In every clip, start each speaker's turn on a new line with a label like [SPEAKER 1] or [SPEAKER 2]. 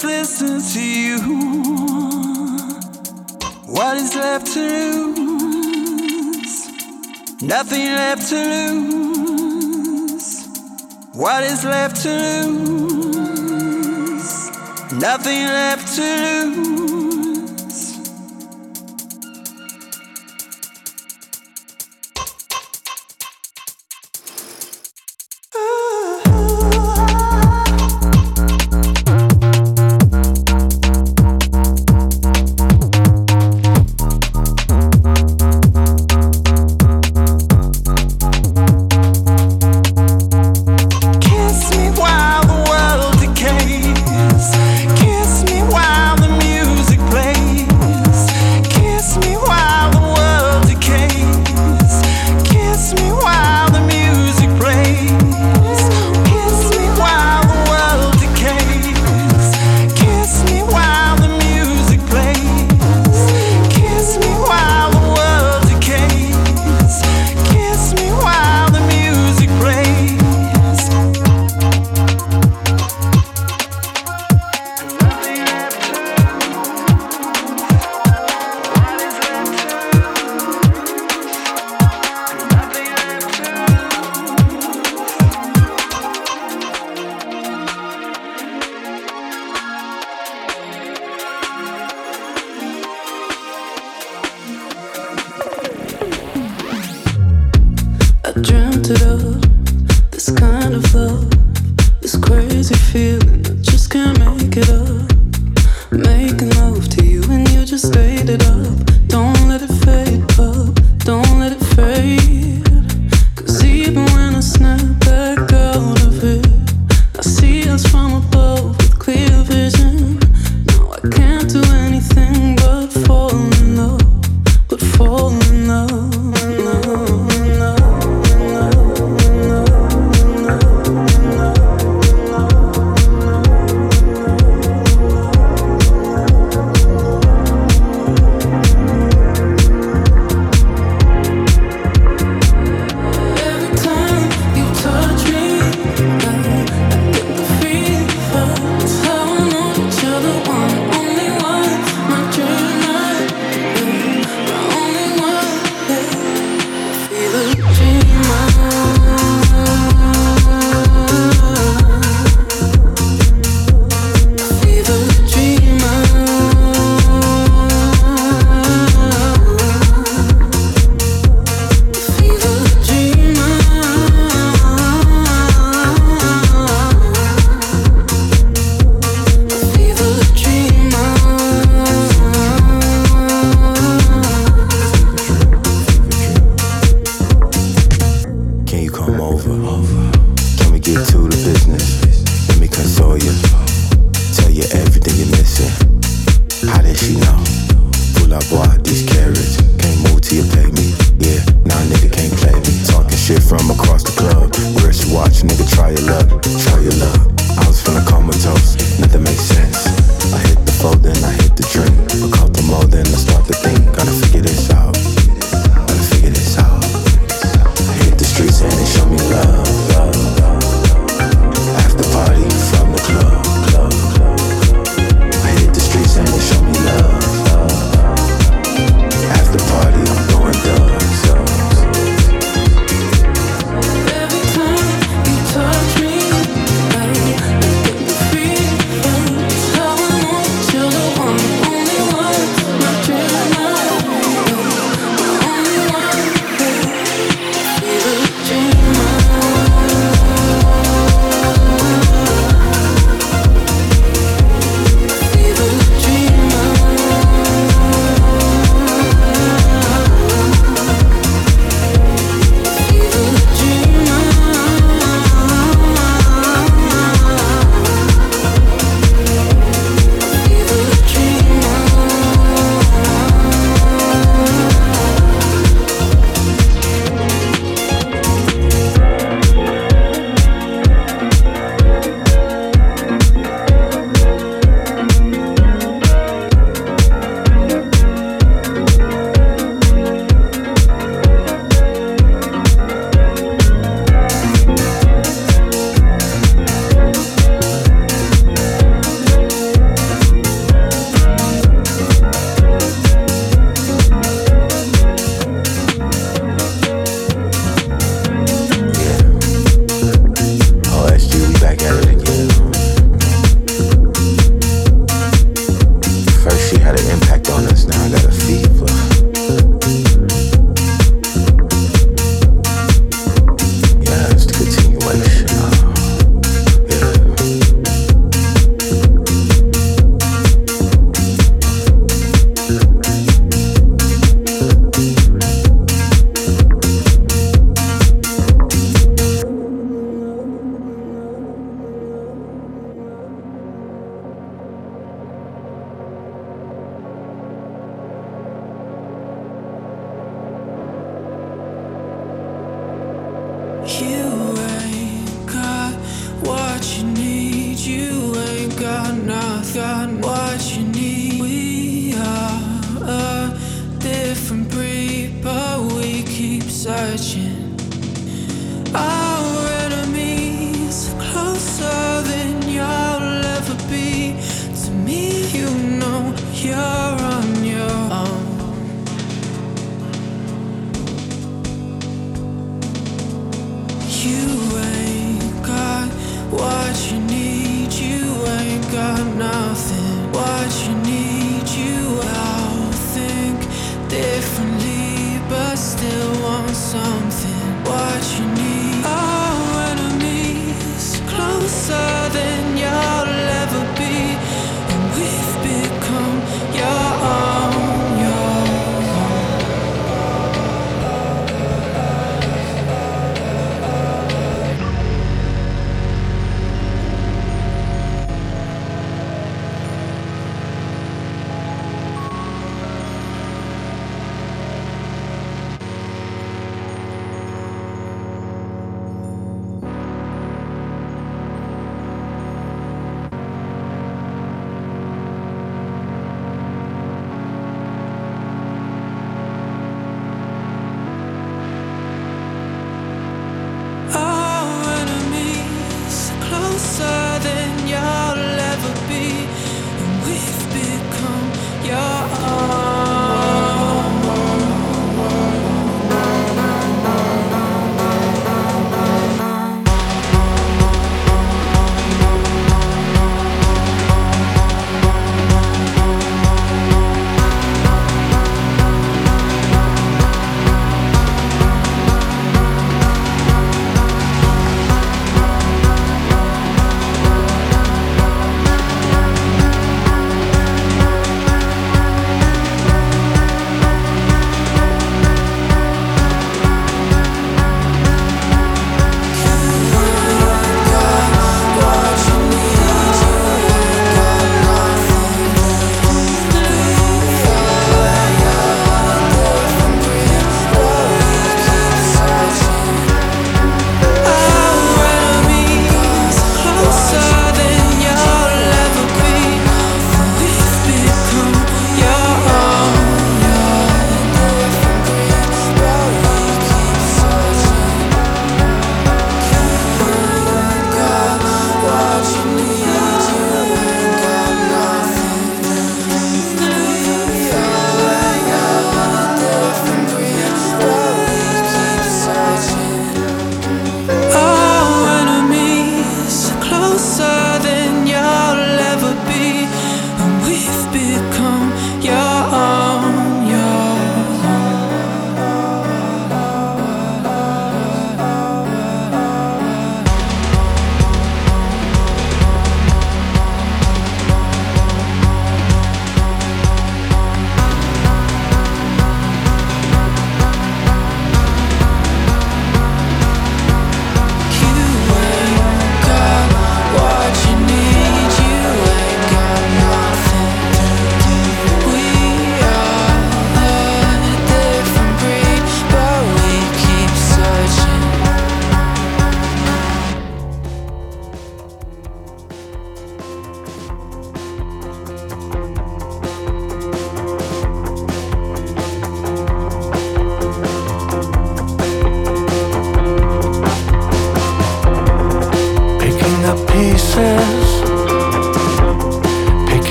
[SPEAKER 1] just listen to you. What is left to lose? Nothing left to lose. What is left to lose? Nothing left to lose.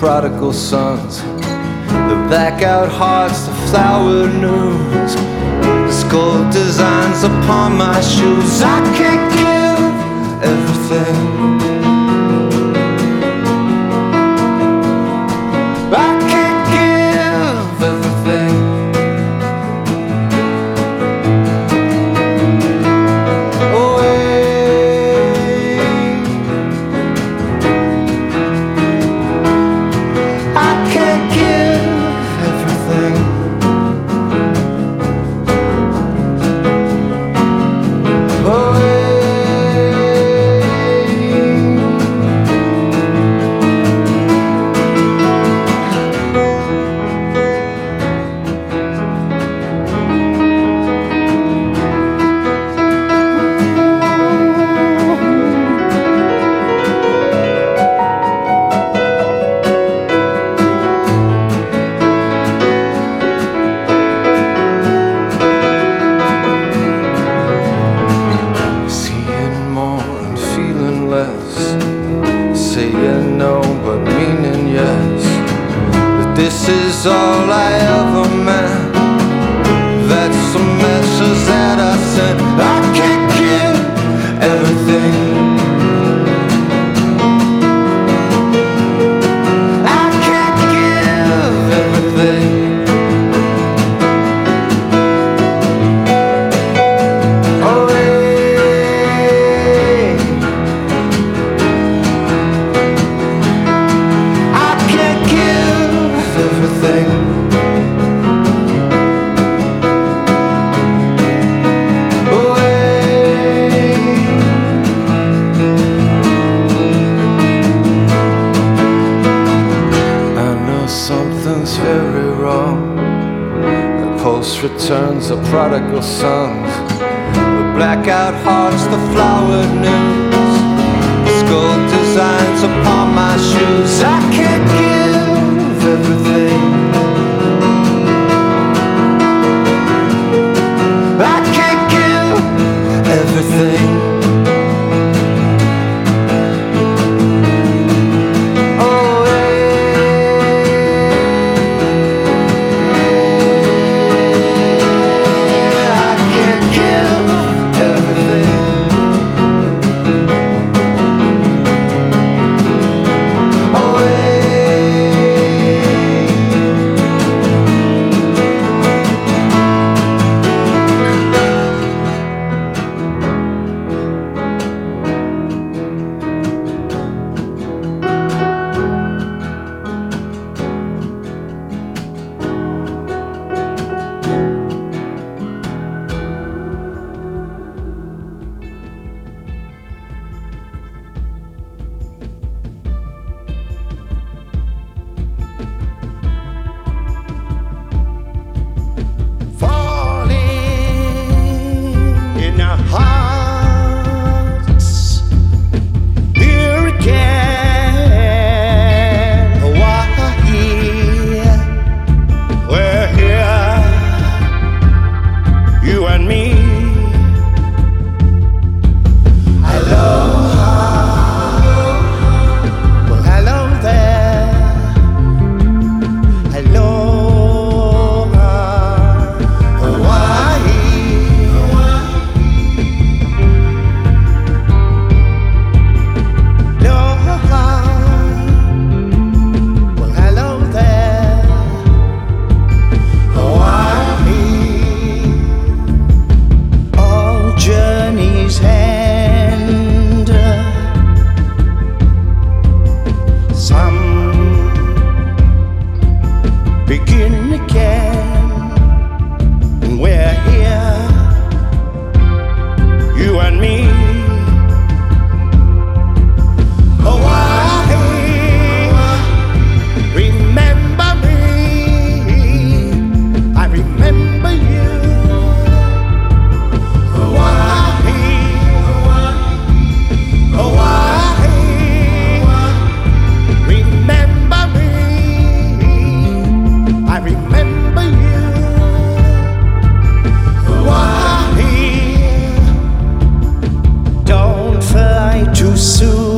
[SPEAKER 1] prodigal sons, the black out hearts, the flower noons, the gold designs upon my shoes. I can't give everything. saw too soon.